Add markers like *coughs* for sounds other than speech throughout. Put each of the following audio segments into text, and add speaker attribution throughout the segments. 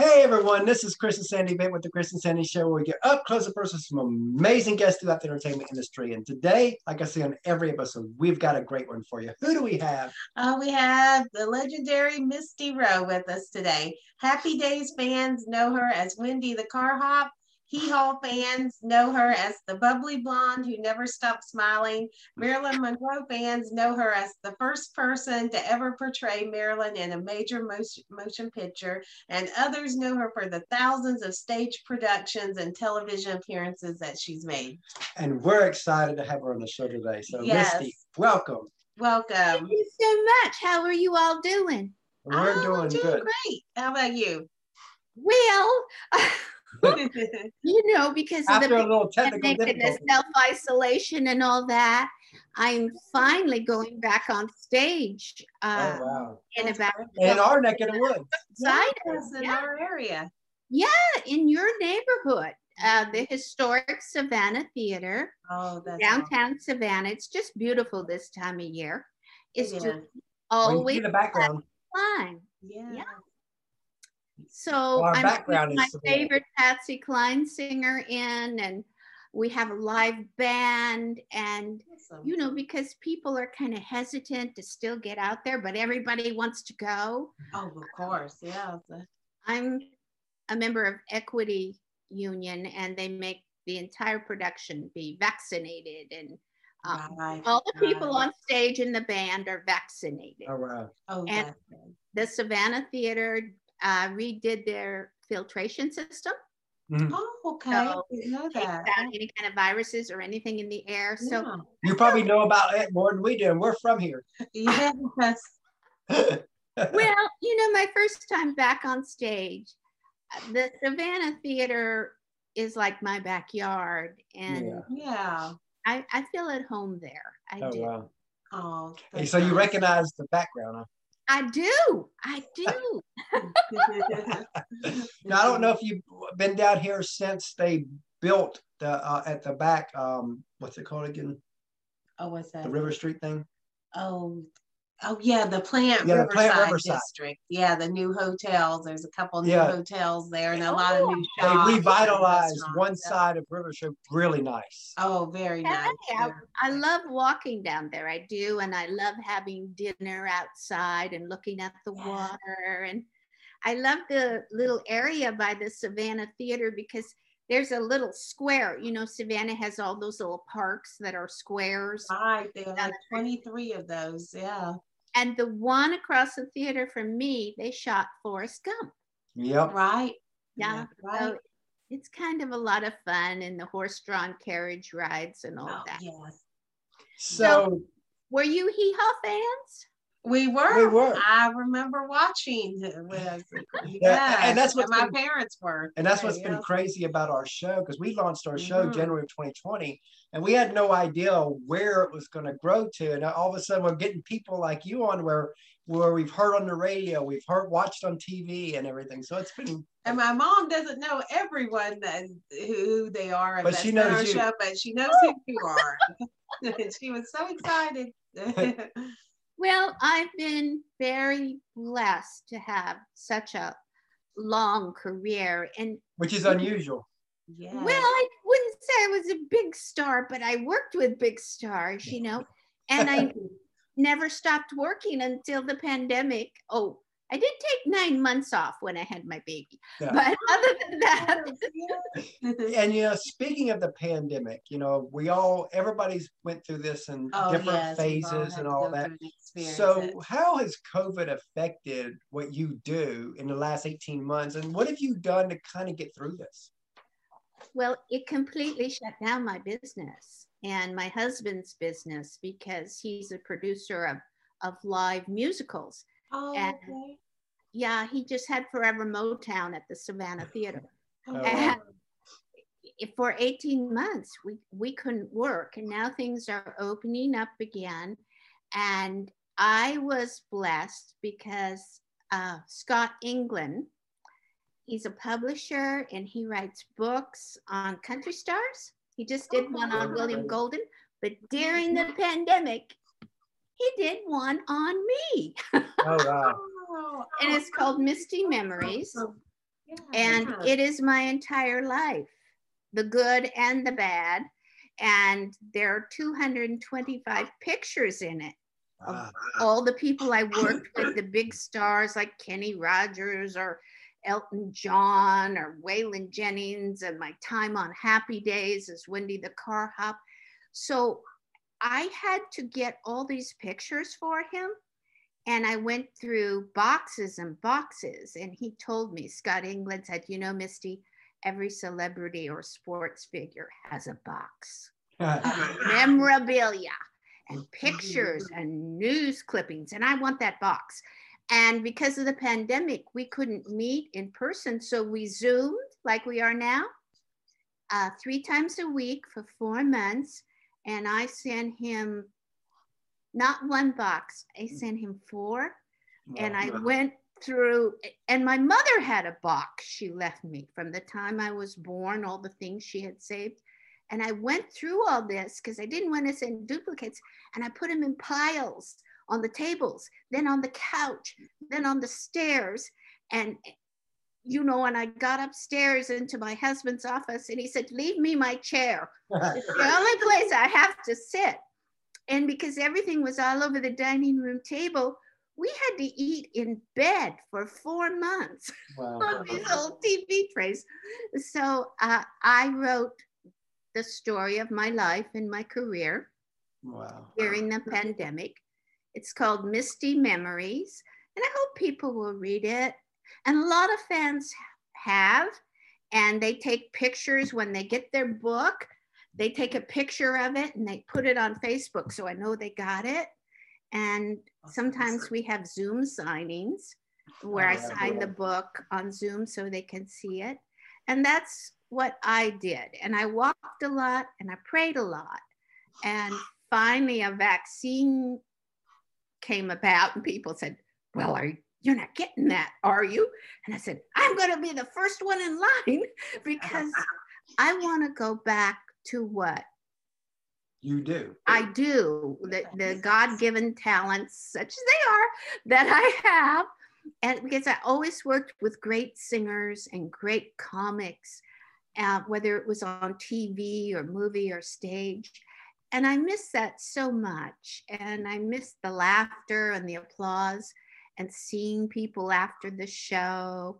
Speaker 1: Hey everyone, this is Chris and Sandy Bent with the Chris and Sandy Show, where we get up close and personal with some amazing guests throughout the entertainment industry. And today, like I say on every episode, we've got a great one for you. Who do we have?
Speaker 2: Uh, we have the legendary Misty Rowe with us today. Happy Days fans know her as Wendy the Car Hop. Hee Haw fans know her as the bubbly blonde who never stops smiling. Marilyn Monroe fans know her as the first person to ever portray Marilyn in a major motion, motion picture. And others know her for the thousands of stage productions and television appearances that she's made.
Speaker 1: And we're excited to have her on the show today. So,
Speaker 2: Yes.
Speaker 1: Misty, welcome.
Speaker 2: Welcome.
Speaker 3: Thank you so much. How are you all doing?
Speaker 1: We're
Speaker 2: Oh,
Speaker 1: doing good.
Speaker 2: great. How about you?
Speaker 3: Well, *laughs* *laughs* you know, because of the
Speaker 1: a little technical
Speaker 3: pandemic and the self-isolation and all that, I'm finally going back on stage uh,
Speaker 1: Oh, wow.
Speaker 3: in about.
Speaker 1: In our neck of the woods.
Speaker 3: side
Speaker 2: Yes, in
Speaker 3: yeah.
Speaker 2: our area.
Speaker 3: yeah, in your neighborhood, uh, the historic Savannah Theater,
Speaker 2: Oh, that's
Speaker 3: downtown Savannah. It's just beautiful this time of year. It's
Speaker 2: It
Speaker 3: just
Speaker 2: is.
Speaker 1: Well, you the background.
Speaker 3: fun.
Speaker 2: Yeah.
Speaker 3: Yeah. So
Speaker 1: Our
Speaker 3: I'm
Speaker 1: background
Speaker 3: bringing my
Speaker 1: is
Speaker 3: favorite Patsy Cline singer in, and we have a live band. And
Speaker 2: Awesome.
Speaker 3: you know, because people are kind of hesitant to still get out there, but everybody wants to go.
Speaker 2: Oh, of course. Yeah.
Speaker 3: I'm a member of Equity Union, and they make the entire production be vaccinated, and um,
Speaker 2: Right,
Speaker 3: all the people
Speaker 2: right.
Speaker 3: on stage in the band are vaccinated.
Speaker 1: Oh, wow.
Speaker 2: Oh,
Speaker 3: and- The Savannah Theater uh, redid their filtration system.
Speaker 1: Mhm.
Speaker 2: Oh, okay.
Speaker 3: So,
Speaker 2: Didn't know
Speaker 3: takes
Speaker 2: that.
Speaker 3: out any kind of viruses or anything in the air. So
Speaker 2: Yeah.
Speaker 1: You probably know about it more than we do, and we're from here. *laughs*
Speaker 2: Yes. *laughs*
Speaker 3: well, you know, my first time back on stage, the Savannah Theater is like my backyard, and
Speaker 1: Yeah.
Speaker 2: Yeah.
Speaker 3: I, I feel at home there. I
Speaker 1: Oh,
Speaker 3: do.
Speaker 1: wow.
Speaker 2: Oh.
Speaker 1: Hey,
Speaker 2: that's
Speaker 1: so you recognize the background, huh?
Speaker 3: I do. I do. *laughs*
Speaker 1: Now, I don't know if you've been down here since they built the uh, at the back. Um, what's it called again?
Speaker 2: oh, what's that?
Speaker 1: The River Street thing.
Speaker 2: Oh. Oh yeah, the Plant
Speaker 1: Yeah, the
Speaker 2: Riverside
Speaker 1: Plant Riverside.
Speaker 2: district. Yeah, the new hotels. There's a couple new
Speaker 1: Yeah.
Speaker 2: hotels there, and a lot of oh. new
Speaker 1: They
Speaker 2: shops. and
Speaker 1: revitalized one
Speaker 2: Yeah.
Speaker 1: side of River Street. Really nice.
Speaker 2: Oh, very nice.
Speaker 3: Hey, I, I love walking down there. I do. And I love having dinner outside and looking at the
Speaker 2: Yeah.
Speaker 3: water. And I love the little area by the Savannah Theater because there's a little square. You know, Savannah has all those little parks that are squares.
Speaker 2: Right, there are like 23 of those. Yeah.
Speaker 3: And the one across the theater from me, they shot Forrest Gump.
Speaker 1: Yep.
Speaker 2: Right.
Speaker 3: Yeah.
Speaker 2: Right.
Speaker 3: So it's kind of a lot of fun and the horse-drawn carriage rides and all
Speaker 2: Oh,
Speaker 3: that.
Speaker 2: yes.
Speaker 1: So
Speaker 3: Were you Hee Haw fans?
Speaker 2: We were.
Speaker 1: We were.
Speaker 2: I remember watching it with *laughs*
Speaker 1: Yeah, and that's what
Speaker 2: my
Speaker 1: been-
Speaker 2: parents were.
Speaker 1: And that's
Speaker 2: Yeah,
Speaker 1: what's been
Speaker 2: yeah.
Speaker 1: crazy about our show because we launched our show
Speaker 2: Mhm.
Speaker 1: January of 2020 and we had no idea where it was going to grow to. And all of a sudden, we're getting people like you on where where we've heard on the radio, we've heard watched on TV and everything. So it's been
Speaker 2: And my mom doesn't know everyone that who they are,
Speaker 1: But she knows you.
Speaker 2: show, but she knows who you are. *laughs* she was so excited.
Speaker 3: Well, I've been very blessed to have such a long career. And
Speaker 1: which is unusual.
Speaker 2: yeah.
Speaker 3: well, I wouldn't say I was a big star, but I worked with big stars, you know, and I *laughs* never stopped working until the pandemic. Oh, I did take nine months off when I had my baby.
Speaker 1: Yeah.
Speaker 3: But *laughs* other than that, *laughs*
Speaker 1: And you know, speaking of the pandemic, you know, we all everybody's went through this in
Speaker 2: Oh,
Speaker 1: different
Speaker 2: yes, we've all
Speaker 1: phases and all
Speaker 2: go
Speaker 1: that.
Speaker 2: Through experience
Speaker 1: So,
Speaker 2: it.
Speaker 1: how has COVID affected what you do in the last 18 months? And what have you done to kind of get through this?
Speaker 3: well, it completely shut down my business and my husband's business because he's a producer of, of live musicals.
Speaker 2: Oh,
Speaker 3: and-
Speaker 2: okay.
Speaker 3: Yeah, he just had Forever Motown at the Savannah Theater. *laughs*
Speaker 1: Oh, oh
Speaker 3: And if- for 18 months, we, we couldn't work. And now things are opening up again. And I was blessed because uh, Scott England, he's a publisher and he writes books on country stars. He just did one on William Golden, but during the pandemic, he did one on me. *laughs*
Speaker 1: Oh, wow.
Speaker 2: Oh,
Speaker 3: and it's called Misty Memories.
Speaker 2: awesome.
Speaker 3: and it is my entire life the good and the bad and there are 225 pictures in it of ah. all the people i worked with the big stars like kenny rogers or elton john or waylon jennings and my time on happy days as wendy the car hop. So i had to get all these pictures for him and I went through boxes and boxes, and he told me, Scott England said, You know, Misty, every celebrity or sports figure has a box. *laughs* memorabilia and pictures and news clippings, and I want that box. And because of the pandemic, we couldn't meet in person. So we Zoomed like we are now, uh, three times a week for four months. And I sent him not one box. I mm. sent him four. And I went through, and my mother had a box she left me from the time I was born, all the things she had saved. And I went through all this because I didn't want to send duplicates. And I put them in piles on the tables, then on the couch, then on the stairs. And, you know, when I got upstairs into my husband's office, and he said, Leave me my chair. it's the *laughs* only place I have to sit. And because everything was all over the dining room table, we had to eat in bed for four months wow. on *laughs* these old TV trays. So uh, I wrote the story of my life and my career wow. during the pandemic. It's called Misty Memories, and I hope people will read it. And a lot of fans have, and they take pictures when they get their book they take a picture of it and they put it on Facebook. So I know they got it. And sometimes we have Zoom signings where oh, I oh, sign the book on Zoom so they can see it. And that's what I did. And I walked a lot and I prayed a lot. And finally, a vaccine came about, and people said, Well, are you? You're not getting that, are you? And I said, I'm going to be the first one in line *laughs* because I want to go back to what?
Speaker 1: You do.
Speaker 3: I do. The, the God given talents, such as they are, that I have. And because I always worked with great singers and great comics, uh, whether it was on TV or movie or stage. And I miss that so much. And I miss the laughter and the applause and seeing people after the show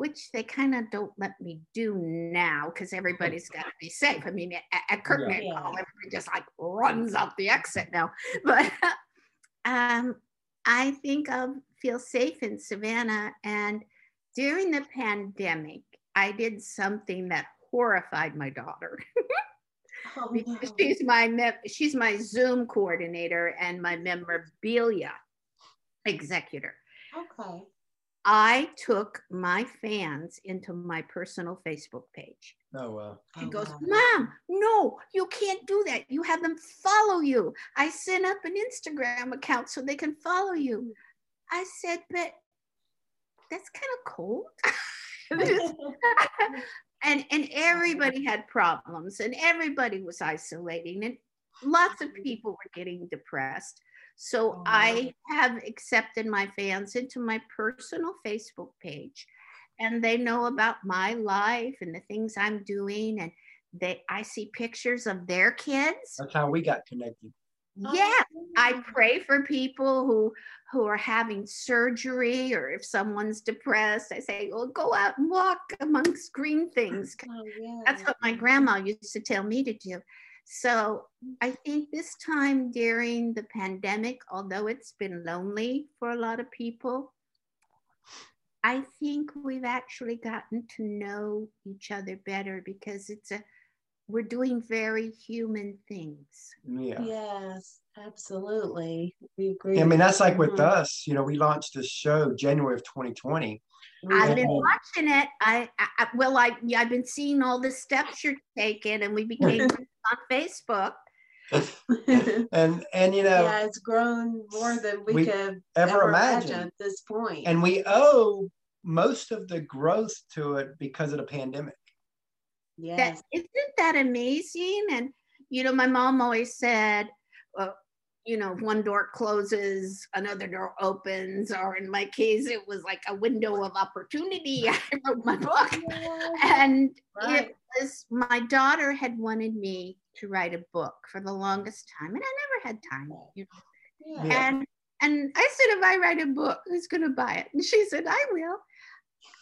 Speaker 3: which they kind of don't let me do now because everybody's *laughs* got to be safe. I mean, at, at Kirkman, yeah. everybody just like runs out the exit now. *laughs* But um, I think I'll feel safe in Savannah. And during the pandemic, I did something that horrified my daughter. *laughs* oh, because no. she's my she's my Zoom coordinator and my memorabilia executor.
Speaker 2: Okay.
Speaker 3: I took my fans into my personal Facebook page.
Speaker 1: Oh, well.
Speaker 3: He oh, goes, Mom, no, you can't do that. You have them follow you. I set up an Instagram account so they can follow you. I said, But that's kind of cold. *laughs* *laughs* and and everybody had problems and everybody was isolating and lots of people were getting depressed so oh, I have accepted my fans into my personal Facebook page and they know about my life and the things I'm doing and they I see pictures of their kids.
Speaker 1: That's how we got connected.
Speaker 3: Oh, yeah, I pray for people who who are having surgery or if someone's depressed, I say, "Well, go out and walk amongst green things." *laughs* Oh, yeah. That's what my grandma used to tell me to do. So I think this time during the pandemic, although it's been lonely for a lot of people, I think we've actually gotten to know each other better because it's a we're doing very human things.
Speaker 2: Yeah. Yes, absolutely. We agree.
Speaker 1: I mean, that's like with mm-hmm. us. You know, we launched this show January of 2020.
Speaker 3: I've been watching it. I, I well, I I've been seeing all the steps you're taking, and we *laughs* became on Facebook. *laughs*
Speaker 1: and and you know,
Speaker 2: yeah, it's grown more than we, we could ever, ever imagine. imagine at this point.
Speaker 1: And we owe most of the growth to it because of the pandemic.
Speaker 3: Yes, that, isn't that amazing? And you know, my mom always said, well, you know, one door closes, another door opens, or in my case, it was like a window of opportunity. *laughs* I wrote my book. And
Speaker 2: Right.
Speaker 3: it was my daughter had wanted me to write a book for the longest time, and I never had time. You know?
Speaker 2: Yeah.
Speaker 1: Yeah.
Speaker 3: And and I said, if I write a book, who's going to buy it? And she said, I will.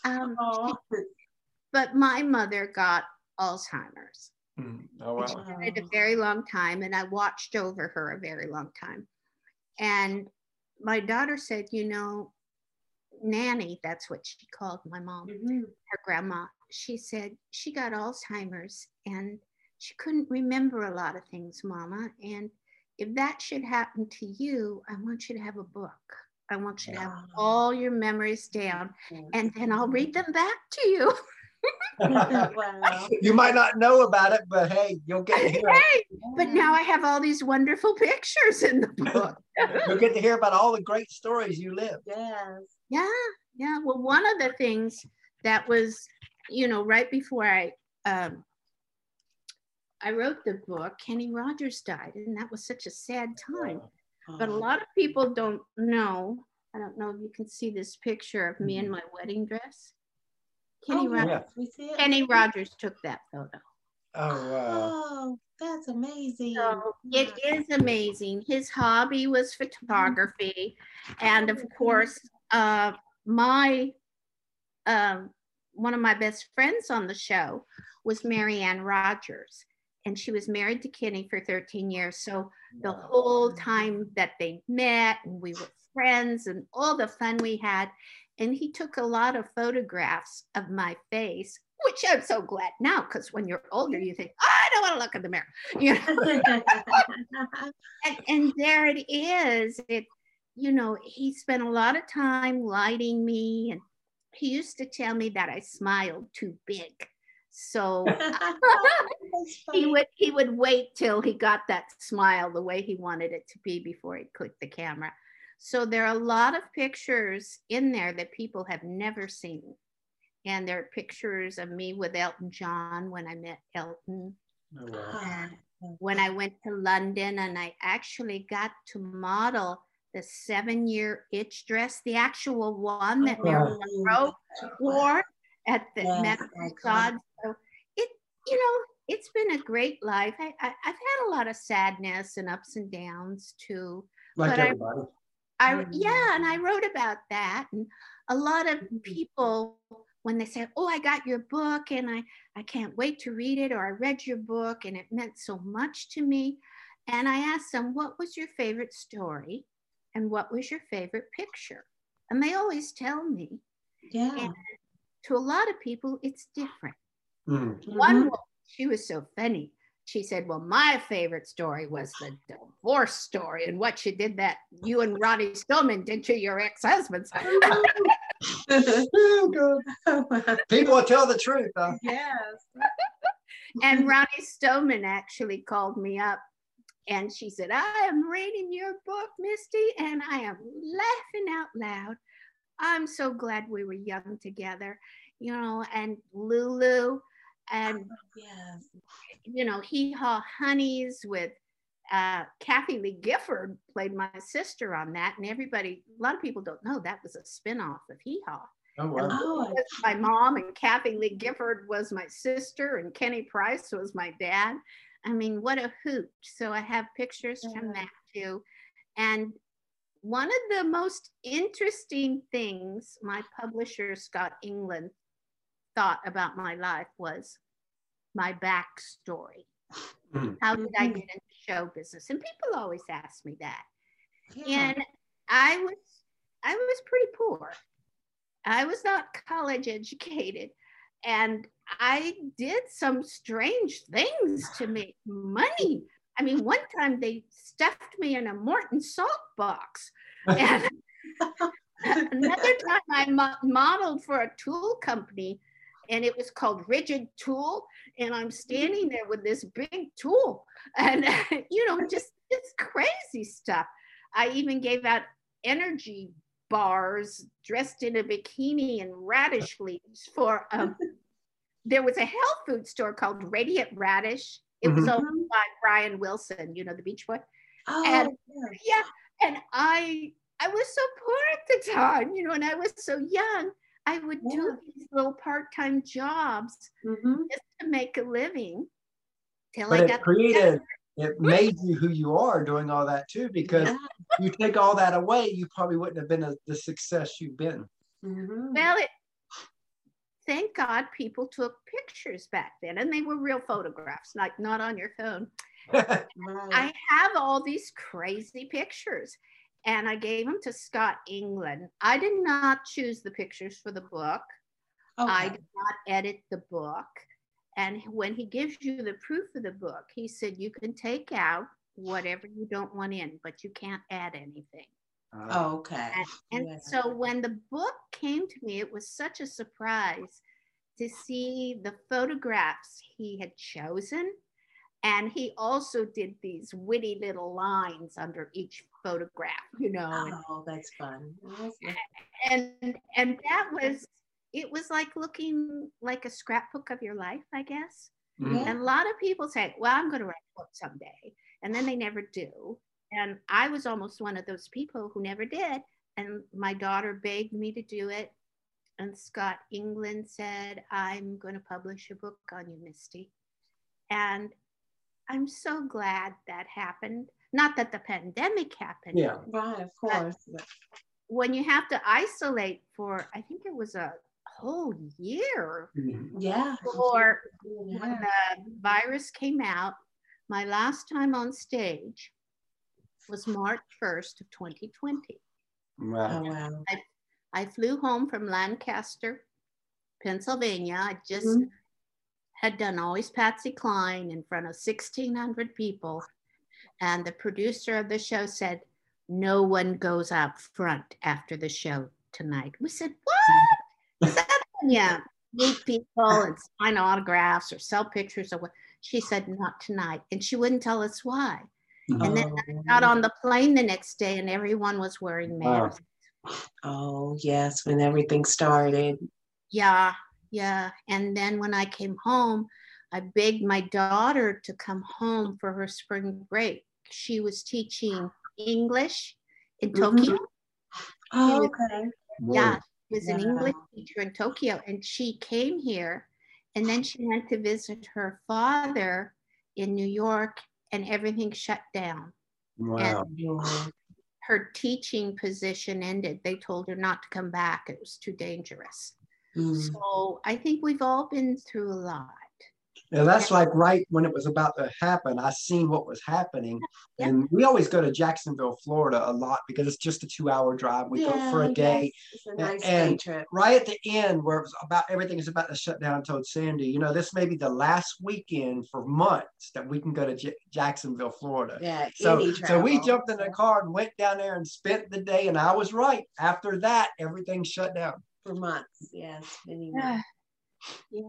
Speaker 3: Um,
Speaker 2: Aw.
Speaker 3: but my mother got Alzheimer's.
Speaker 1: Mm. Oh wow.
Speaker 3: at a very long time and I watched over her a very long time. And my daughter said, you know, Nanny, that's what she called my mom,
Speaker 2: Mhm.
Speaker 3: her grandma. She said she got Alzheimer's and she couldn't remember a lot of things, Mama. And if that should happen to you, I want you to have a book. I want you to have all your memories down and then I'll read them back to you. *laughs* *laughs*
Speaker 2: wow.
Speaker 1: you might not know about it, but hey, you'll get to hear.
Speaker 3: Hey, but now I have all these wonderful pictures in the *laughs* book.
Speaker 1: You'll get to hear about all the great stories you lived.
Speaker 2: Yes.
Speaker 3: Yeah, yeah. Well, one of the things that was, you know, right before I um, I wrote the book, Kenny Rogers died, and that was such a sad time. But a lot of people don't know. I don't know if you can see this picture of me in my wedding dress. Kenny,
Speaker 2: oh,
Speaker 3: Rogers,
Speaker 2: yes, we see it.
Speaker 3: Kenny Rogers took that photo.
Speaker 1: Oh wow.
Speaker 2: Oh, that's amazing.
Speaker 3: So it is amazing. His hobby was photography. And of course, uh, my um, one of my best friends on the show was Marianne Rogers. And she was married to Kenny for 13 years. So the whole time that they met and we were friends and all the fun we had. And he took a lot of photographs of my face, which I'm so glad now, because when you're older, you think, "Oh, I don't want to look in the mirror. *laughs* You know? *laughs* and, and there it is. It, you know, he spent a lot of time lighting me, and he used to tell me that I smiled too big. So *laughs* he would he would wait till he got that smile the way he wanted it to be before he clicked the camera. So there are a lot of pictures in there that people have never seen. And there are pictures of me with Elton John when I met Elton
Speaker 1: Oh, wow.
Speaker 3: Ah, um, when I went to London and I actually got to model the seven year itch dress, the actual one that oh, Marilyn Monroe wore at the
Speaker 2: Yes,
Speaker 3: Met
Speaker 2: iconic.
Speaker 3: Facade. So it, you know, it's been a great life. I, I, I've had a lot of sadness and ups and downs too.
Speaker 1: Like
Speaker 3: But I-
Speaker 1: everybody.
Speaker 3: I
Speaker 2: Mhm.
Speaker 3: yeah, and I wrote about that. And a lot of
Speaker 2: Mhm.
Speaker 3: people, when they say, "Oh, I got your book, and I I can't wait to read it," or "I read your book, and it meant so much to me," and I asked them, "What was your favorite story, and what was your favorite picture?" And they always tell me.
Speaker 2: Yeah.
Speaker 3: To a lot of people, it's different.
Speaker 1: Mm.
Speaker 3: One woman, she was so funny. She said, Well, my favorite story was the divorce story and what you did that you and Ronnie Stoneman did to your ex husbands. *laughs*
Speaker 1: Oh. People will tell the truth. Huh?
Speaker 2: yes.
Speaker 3: and Ronnie Stoneman actually called me up and she said, I am reading your book, Misty, and I am laughing out loud. I'm so glad we were young together, you know, and Lulu and
Speaker 2: Yes.
Speaker 3: you know, Hee Haw Honeys with uh, Kathie Lee Gifford played my sister on that. And everybody, a lot of people don't know that was a spinoff of Hee Haw.
Speaker 1: Oh wow.
Speaker 2: Oh,
Speaker 3: My mom and Kathie Lee Gifford was my sister, and Kenny Price was my dad. I mean, what a hoot. So I have pictures from
Speaker 2: Yeah.
Speaker 3: that too. And one of the most interesting things my publisher, Scott England, thought about my life was my backstory.
Speaker 1: Mm.
Speaker 3: How did I
Speaker 2: Mhm.
Speaker 3: get into show business? And people always ask me that.
Speaker 2: yeah.
Speaker 3: And I was I was pretty poor. I was not *laughs* college educated. And I did some strange things to make money. I mean, one time they stuffed me in a Morton salt box. And *laughs* *laughs* another time I mo- modeled for a tool company and it was called Ridgid Tool. And I'm standing there with this big tool *laughs* and, you know, just, just crazy stuff. I even gave out energy bars dressed in a bikini and radish leaves for, um, *laughs* there was a health food store called Radiant Radish. It was
Speaker 1: Mhm.
Speaker 3: owned by Brian Wilson, you know, the Beach Boy.
Speaker 2: Oh,
Speaker 3: And-
Speaker 2: yeah.
Speaker 3: yeah and i i was so poor at the time you know and i was so young i would
Speaker 2: Yeah.
Speaker 3: do these little part-time jobs
Speaker 2: Mhm.
Speaker 3: just to make a living till
Speaker 1: But
Speaker 3: i
Speaker 1: it
Speaker 3: got
Speaker 1: created, it made you who you are doing all that too, because
Speaker 2: Yeah.
Speaker 1: you take all that away, you probably wouldn't have been a, the success you've been.
Speaker 2: Mhm.
Speaker 3: well it thank god people took pictures back then and they were real photographs like not on your phone *laughs* I have all these crazy pictures and I gave them to Scott England. I did not choose the pictures for the book. I did not edit the book. And when he gives you the proof of the book, he said you can take out whatever you don't want in, but you can't add anything.
Speaker 2: Oh, okay.
Speaker 3: And, and
Speaker 2: Yeah.
Speaker 3: so when the book came to me, it was such a surprise to see the photographs he had chosen. And he also did these witty little lines under each photograph, you know. and-
Speaker 2: Oh, that's fun.
Speaker 3: And and that was it was like looking like a scrapbook of your life i guess
Speaker 1: mhm.
Speaker 3: and a lot of people say well i'm going to write a book someday and then they never do and i was almost one of those people who never did and my daughter begged me to do it and scott england said i'm going to publish a book on you misty and i'm so glad that happened not that the pandemic happened
Speaker 1: Yeah.
Speaker 2: Right, of course.
Speaker 3: When you have to isolate for i think it was a whole year
Speaker 1: Mhm.
Speaker 2: Yeah.
Speaker 3: before when the virus came out my last time on stage was march 1st of 2020
Speaker 1: Wow.
Speaker 2: Oh, wow.
Speaker 3: i flew home from lancaster pennsylvania i just
Speaker 2: Mhm.
Speaker 3: Had done always patsy cline in front of 1600 people. And the producer of the show said no one goes out front after the show tonight. We said what? That yeah meet people and sign autographs or sell pictures or what? She said not tonight. And she wouldn't tell us why. And then
Speaker 2: oh,
Speaker 3: got on the plane the next day and everyone was wearing masks.
Speaker 2: Oh, yes, when everything started.
Speaker 3: Yeah, yeah. And then when I came home, I begged my daughter to come home for her spring break. She was teaching English in
Speaker 2: Mhm.
Speaker 3: Tokyo.
Speaker 2: Oh, okay.
Speaker 3: Yeah, she was an English teacher in Tokyo. And she came here and then she went to visit her father in New York and everything shut down.
Speaker 1: Wow.
Speaker 2: Mhm.
Speaker 3: Her teaching position ended. They told her not to come back. It was too dangerous.
Speaker 2: Mm.
Speaker 3: So I think we've all been through a lot.
Speaker 1: Yeah, that's like right when it was about to happen. I seen what was happening,
Speaker 3: Yeah.
Speaker 1: and we always go to Jacksonville, Florida, a lot because it's just a two-hour drive. We go for a day.
Speaker 2: yes, a nice
Speaker 1: and-
Speaker 2: day trip.
Speaker 1: Right at the end, where it was about everything is about to shut down. I told Sandy, you know, this may be the last weekend for months that we can go to J- Jacksonville, Florida.
Speaker 2: Yeah,
Speaker 1: So, so we jumped in the car and went down there and spent the day. And I was right. After that, everything shut down.
Speaker 2: For months. Yes, many months.
Speaker 3: Yeah.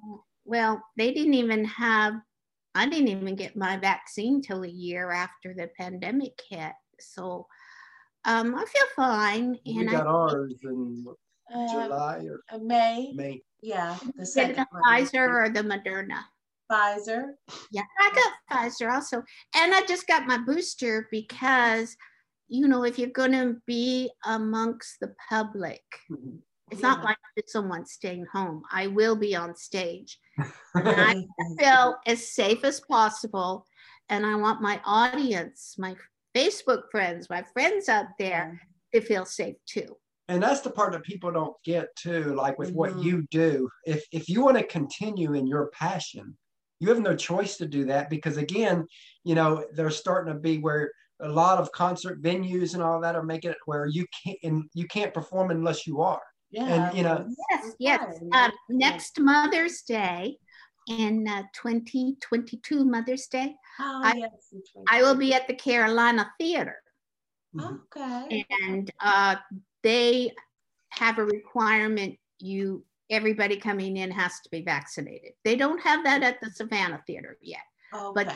Speaker 3: Well, they didn't even have, I didn't even get my vaccine till a year after the pandemic hit. So um, I feel fine.
Speaker 1: We
Speaker 3: And
Speaker 1: got
Speaker 3: I
Speaker 1: ours in
Speaker 2: Uh,
Speaker 1: July or
Speaker 2: uh, May.
Speaker 1: May.
Speaker 2: Yeah, the second
Speaker 3: the. Pfizer or the Moderna.
Speaker 2: Pfizer.
Speaker 3: Yeah, I got Pfizer also. And I just got my booster because, you know, if you're going to be amongst the public, it's not like someone staying home. I will be on stage. And I *laughs* feel as safe as possible. And I want my audience, my Facebook friends, my friends out there to feel safe too.
Speaker 1: and that's the part that people don't get too like with what
Speaker 2: Mhm.
Speaker 1: you do if if you want to continue in your passion you have no choice to do that because again you know they're starting to be where a lot of concert venues and all that are making it where you can't and you can't perform unless you are
Speaker 2: Yeah.
Speaker 1: And, you know-
Speaker 3: Yes, yes.
Speaker 2: Okay,
Speaker 3: Uh, next Mother's Day in uh, 2022 Mother's Day,
Speaker 2: Oh,
Speaker 3: I-
Speaker 2: yes,
Speaker 3: I will be at the Carolina Theater.
Speaker 2: Okay.
Speaker 3: and uh, they have a requirement you everybody coming in has to be vaccinated they don't have that at the savannah theater yet
Speaker 2: Okay.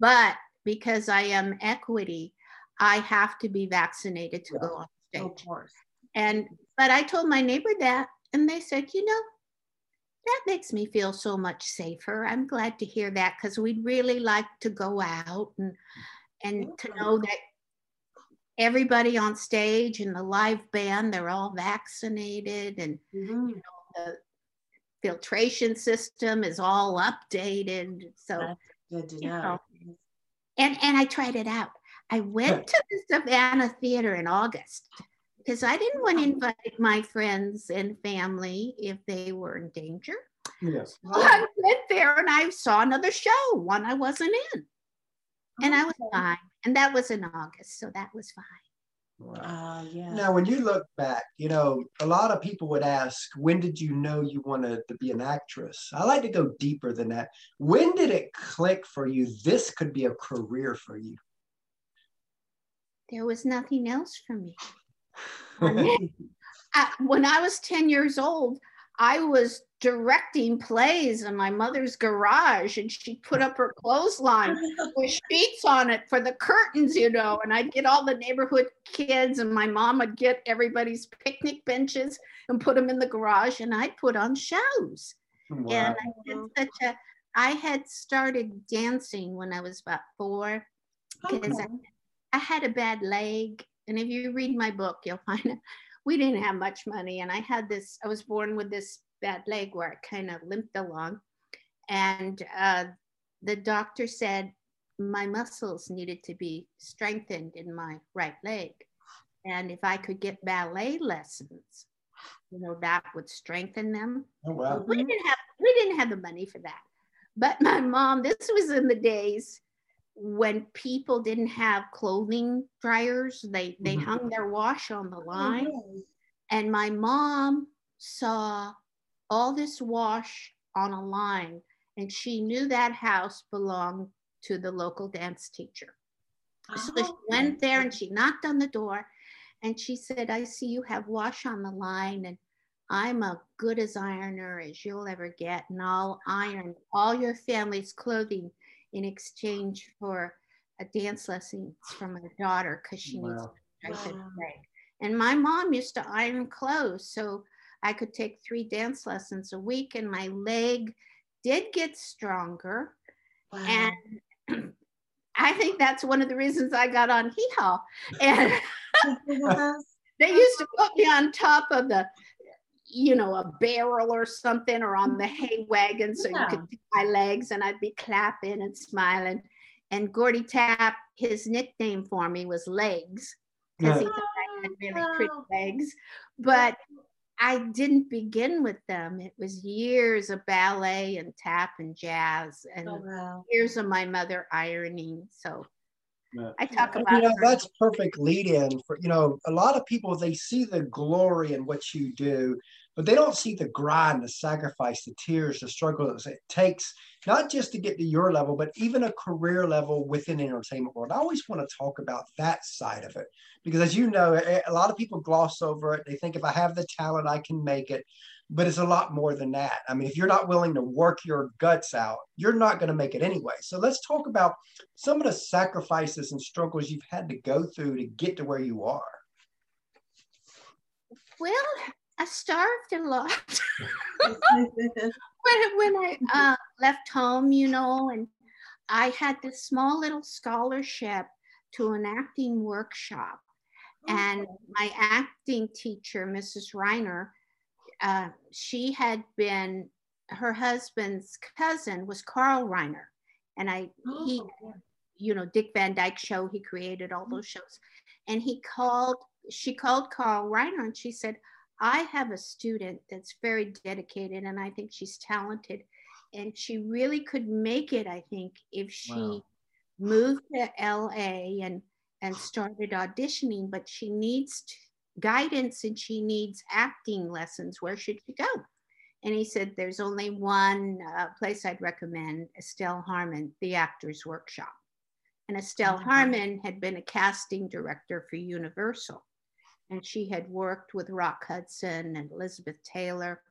Speaker 3: but because i am equity i have to be vaccinated to go on
Speaker 2: Of
Speaker 3: stage
Speaker 2: course.
Speaker 3: and but i told my neighbor that and they said you know that makes me feel so much safer i'm glad to hear that because we'd really like to go out and and to know that everybody on stage and the live band, they're all vaccinated and
Speaker 2: Mhm.
Speaker 3: you know, the filtration system is all updated. So
Speaker 2: That's good to know.
Speaker 3: know, and and I tried it out. I went *laughs* to the Savannah Theater in August because I didn't want to invite my friends and family if they were in danger.
Speaker 1: Yes.
Speaker 3: So I went there and I saw another show, one I wasn't in, and I was fine. And that was in August, so that was fine.
Speaker 1: Wow.
Speaker 2: Uh, yeah.
Speaker 1: Now, when you look back, you know, a lot of people would ask, when did you know you wanted to be an actress? I like to go deeper than that. When did it click for you? This could be a career for you.
Speaker 3: There was nothing else for me. I, *laughs* uh, when I was 10 years old, I was directing plays in my mother's garage, and she put up her clothesline *laughs* with sheets on it for the curtains, you know. And I'd get all the neighborhood kids, and my mom would get everybody's picnic benches and put them in the garage, and I'd put on shows.
Speaker 1: Wow.
Speaker 3: And I did such a, I had started dancing when I was about four because I, I had a bad leg. And if you read my book, you'll *laughs* find out we didn't have much money. And I had this, I was born with this bad leg where I kind of limped along. And uh, the doctor said my muscles needed to be strengthened in my right leg. And if I could get ballet lessons, you know, that would strengthen them.
Speaker 1: oh, wow.
Speaker 3: We didn't have we didn't have the money for that. But my mom, this was in the days when people didn't have clothing dryers. They they
Speaker 1: Mhm.
Speaker 3: hung their wash on the line.
Speaker 2: Oh,
Speaker 3: And my mom saw all this wash on a line, and she knew that house belonged to the local dance teacher. So she
Speaker 2: Oh,
Speaker 3: went there and she knocked on the door and she said, I see you have wash on the line and I'm a good as ironer as you'll ever get. And I'll iron all your family's clothing in exchange for a dance lessons from my daughter because she needs
Speaker 1: Wow.
Speaker 3: to strengthen her
Speaker 2: Wow.
Speaker 3: leg. And my mom used to iron clothes. So I could take three dance lessons a week and my leg did get stronger.
Speaker 2: wow.
Speaker 3: And *clears throat* I think that's one of the reasons I got on Hee Haw. And *laughs* *laughs* they used to put me on top of the, you know, a barrel or something or on the mm-hmm. hay wagon so you could see my legs and I'd be clapping and smiling. And Gordie Tapp, his nickname for me was Legs because he thought I had really oh, pretty legs. But I didn't begin with them. It was years of ballet and tap and jazz and
Speaker 2: Oh, wow.
Speaker 3: years of my mother ironing. So
Speaker 1: Yeah.
Speaker 3: I talk about
Speaker 1: you know
Speaker 3: her.
Speaker 1: that's perfect lead in for you know a lot of people they see the glory in what you do but they don't see the grind the sacrifice the tears the struggle that it takes not just to get to your level but even a career level within the entertainment world i always want to talk about that side of it because as you know a a lot of people gloss over it they think if i have the talent i can make it but it's a lot more than that i mean if you're not willing to work your guts out you're not going to make it anyway so let's talk about some of the sacrifices and struggles you've had to go through to get to where you are.
Speaker 3: Well, I starved a lot *laughs* when, *laughs* when I uh, left home, you know, and I had this small little scholarship to an acting workshop. And my acting teacher, Mrs. Reiner, uh, she had been, her husband's cousin was Carl Reiner. And I, he,
Speaker 2: Oh,
Speaker 3: you know, Dick Van Dyke show, he created all those shows. And he called, she called Carl Reiner and she said, I have a student that's very dedicated and I think she's talented. And she really could make it, I think, if she
Speaker 1: Wow.
Speaker 3: moved to LA and and started auditioning, but she needs t- guidance and she needs acting lessons. Where should she go? And he said, There's only one uh, place I'd recommend Estelle Harman, the Actors Workshop. And Estelle
Speaker 2: Mhm.
Speaker 3: Harman had been a casting director for Universal. And she had worked with Rock Hudson and Elizabeth Taylor.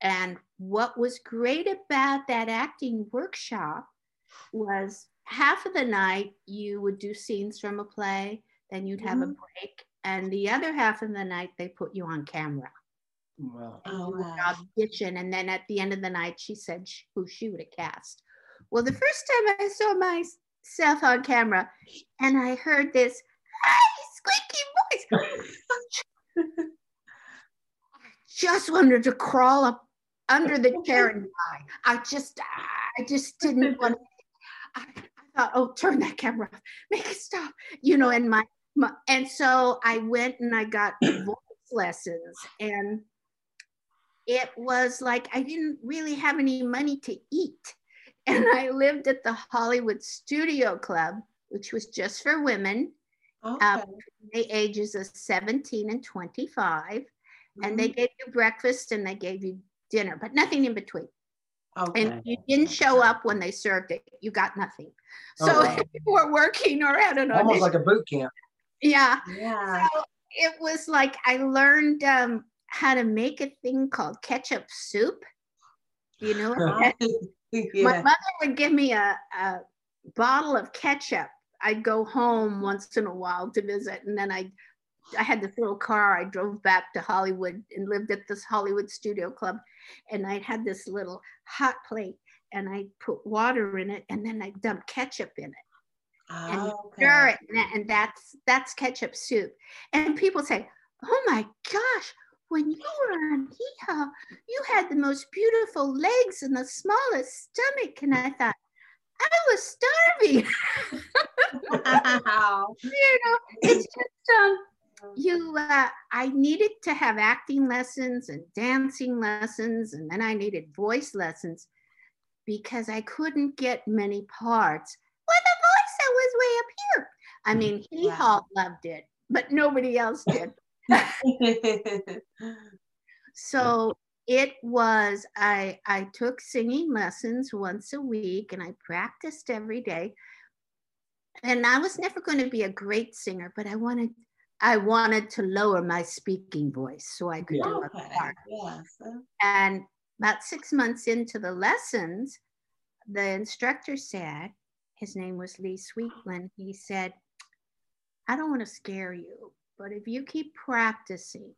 Speaker 3: And what was great about that acting workshop was half of the night you would do scenes from a play, then you'd have a
Speaker 2: Mhm.
Speaker 3: break, and the other half of the night they put you on camera
Speaker 1: Wow.
Speaker 3: and
Speaker 2: Oh,
Speaker 3: you would
Speaker 2: wow.
Speaker 3: audition. And then at the end of the night, she said sh- who she would have cast. Well, the first time I saw myself on camera, and I heard this, "Hey, squeaky voice. *laughs* I just wanted to crawl up under the *laughs* chair and die. I just, I just didn't want. To, I, I thought, oh, turn that camera off, make it stop, you know. And my, my and so I went and I got *clears throat* voice lessons, and it was like I didn't really have any money to eat, *laughs* and I lived at the Hollywood Studio Club, which was just for women. Um, okay. Um, the ages of 17 and 25 mm-hmm. and they mm-hmm. gave you breakfast and they gave you dinner, but nothing in between. Okay. And you didn't show up when they served it. You got nothing. So if *laughs* you were working or at an
Speaker 1: almost like a boot camp.
Speaker 3: Yeah.
Speaker 2: Yeah. So
Speaker 3: it was like I learned um, how to make a thing called ketchup soup. You know, *laughs* *laughs* yeah. my mother would give me a, a bottle of ketchup. I'd go home once in a while to visit, and then I'd I had this little car. I drove back to Hollywood and lived at this Hollywood Studio Club. And I had this little hot plate and I put water in it and then I dump ketchup in it. Oh, and okay. stir it. And that's that's ketchup soup. And people say, Oh my gosh, when you were on Hee you had the most beautiful legs and the smallest stomach. And I thought, I was starving. wow. *laughs* you know, it's just um, you uh, i needed to have acting lessons and dancing lessons and then i needed voice lessons because i couldn't get many parts voice that was way up here i mm-hmm. mean he wow. loved it but nobody else did *laughs* so it was i i took singing lessons once a week and i practiced every day and i was never going to be a great singer but i wanted I wanted to lower my speaking voice so I could yeah. do a part. Yes. Uh. And about six months into the lessons, the instructor said, his name was Lee Sweetland, he said, I don't want to scare you, but if you keep practicing,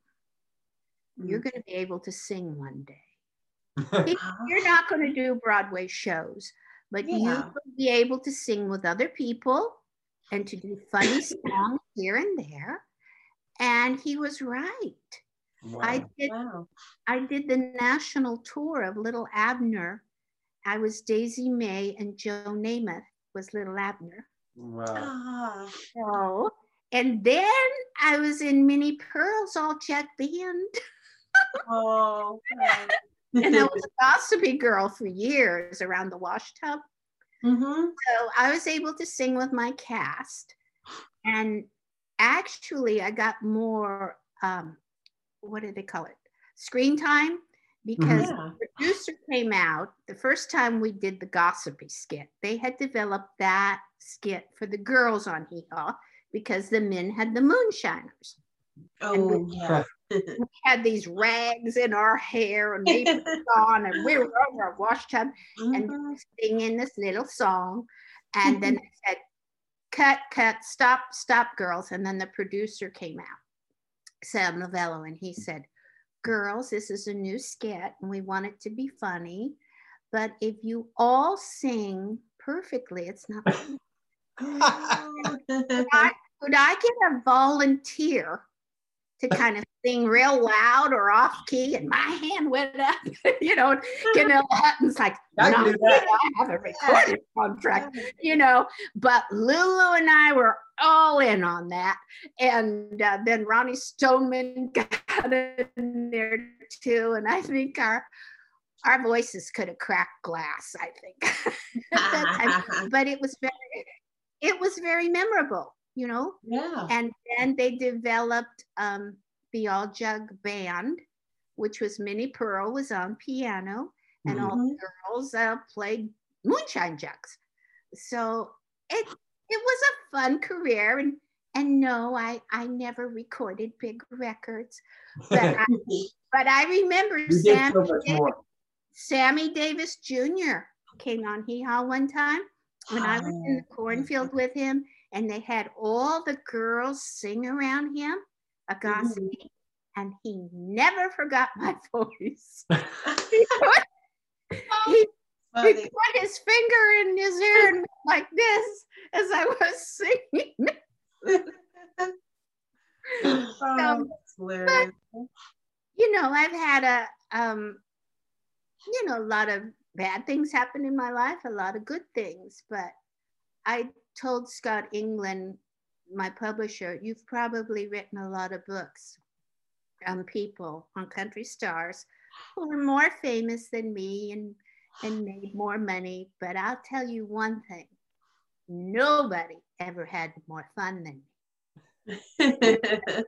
Speaker 3: mm-hmm. you're going to be able to sing one day. *laughs* you're not going to do Broadway shows, but yeah. you'll be able to sing with other people and to do funny *coughs* songs here and there and he was right. Wow. I did wow. I did the national tour of Little Abner. I was Daisy Mae and Joe Namath was Little Abner.
Speaker 1: Wow. Oh.
Speaker 3: So, and then I was in Minnie Pearl's all Jug band.
Speaker 2: oh.
Speaker 3: and I was a gossipy girl for years around the wash tub.
Speaker 2: Mm-hmm.
Speaker 3: So I was able to sing with my cast. And actually I got more um, what do they call it? Screen time because yeah. the producer came out the first time we did the gossipy skit. They had developed that skit for the girls on Hee Haw because the men had the moonshiners.
Speaker 2: Oh, we, yeah. *laughs*
Speaker 3: we had these rags in our hair and makeup *laughs* on, and we were over our wash tub mm-hmm. and singing this little song. And then *laughs* I said, cut, cut, stop, stop, girls. And then the producer came out, Sam Lovullo, and he said, Girls, this is a new skit and we want it to be funny. But if you all sing perfectly, it's not *laughs* funny. could, I, could I get a volunteer to kind of sing real loud or off key, and my hand went up. *laughs* you know, Gunilla Hutton's like, I, no, I have a recording contract, you know. But Lulu and I were all in on that, and uh, then Ronnie Stoneman *laughs* got in there too, and I think our our voices could have cracked glass. I think, *laughs* but it was very it was very memorable you know?
Speaker 2: Yeah.
Speaker 3: And then they developed um, the All Jug Band, which was Minnie Pearl was on piano, and mm-hmm. all the girls uh, played moonshine jugs. So it it was a fun career, and and no, I I never recorded big records, but I, *laughs* but I remember Sammy, so Davis, Sammy Davis Jr. came on Hee Haw one time when I was in the oh, cornfield with him, and they had all the girls sing around him a gossip mm-hmm. and he never forgot my *laughs* voice *laughs* he, put, he, he, put, his finger in his ear and like this as i was *laughs* singing
Speaker 2: Oh, that's hilarious.
Speaker 3: you know, I've had a, um, you know, a lot of bad things happen in my life, a lot of good things. But I told Scott England, my publisher, you've probably written a lot of books on people, on country stars who are more famous than me and, and made more money. But I'll tell you one thing nobody ever had more fun than me. *laughs*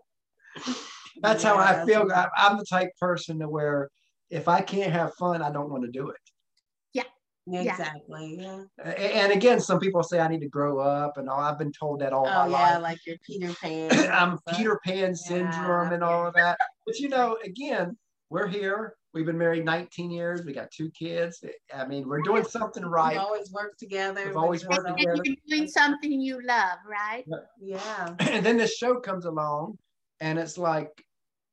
Speaker 1: That's how I
Speaker 2: Yeah.
Speaker 1: feel. I, I'm the type person to where if I can't have fun, I don't want to do it.
Speaker 2: Exactly. Yeah.
Speaker 1: And again, some people say I need to grow up, and all. I've been told that all
Speaker 2: Oh
Speaker 1: my
Speaker 2: yeah,
Speaker 1: life.
Speaker 2: like your Peter *clears throat* Pan.
Speaker 1: I'm
Speaker 2: stuff.
Speaker 1: Peter Pan syndrome and all of that. But you know, again, we're here. We've been married 19 years. We got two kids. I mean, we're doing something right.
Speaker 2: We
Speaker 1: right.
Speaker 2: always work together.
Speaker 1: We've always
Speaker 2: which
Speaker 1: worked
Speaker 2: always-
Speaker 1: together.
Speaker 3: You're doing something you love, right?
Speaker 2: Yeah. *clears throat*
Speaker 1: And then this show comes along, and it's like,